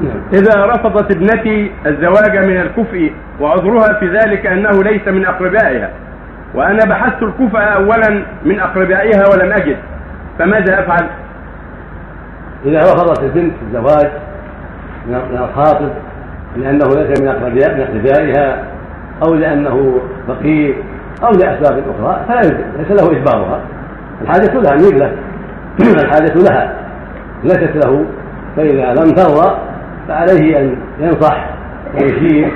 نعم. إذا رفضت ابنتي الزواج من الكفء وعذرها في ذلك أنه ليس من أقربائها وأنا بحثت الكفء أولا من أقربائها ولم أجد فماذا أفعل؟ إذا رفضت البنت الزواج من الخاطب لأنه ليس من أقربائها أو لأنه فقير أو لأسباب أخرى فلا ليس له إجبارها الحاجة لها ميلة الحاجة لها ليست له فإذا لم ترضى فعليه أن ينصح ويشير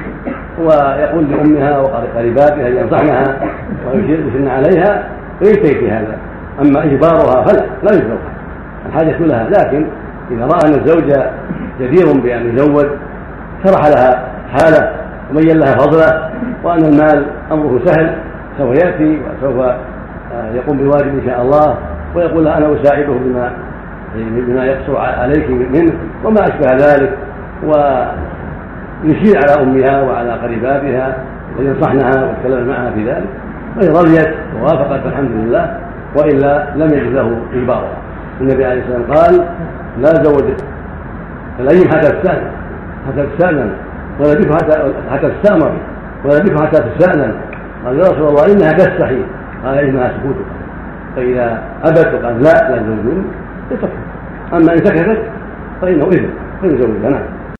ويقول لأمها وقريباتها أن ينصحنها ويشيرن عليها ويجتهد في هذا. أما إجبارها فلا لا يجبرها. الحاجة لها لكن إذا رأى أن الزوج جدير بأن يزوج شرح لها حاله وبين لها فضله وأن المال أمره سهل سوف يأتي وسوف آه، يقوم بالواجب إن شاء الله ويقول لها أنا أساعده بما بما يقصر عليك منه وما أشبه ذلك. ويشير على أمها وعلى قريباتها وينصحنها ويتكلم معها في ذلك فإن رضيت ووافقت فالحمد لله وإلا لم يجد له إجبارها. النبي عليه الصلاة والسلام قال لا زوج الأيم حتى تستأذن حتى تستأذن ولا بكم حتى تستأمر ولا بكم حتى تستأذن قال يا رسول الله إنها تستحي. قال إنها سكوتك. فإذا أبت وقال لا لا تزوجون يتركها أما إن سكتت فإنه إذن فإن زوجها نعم.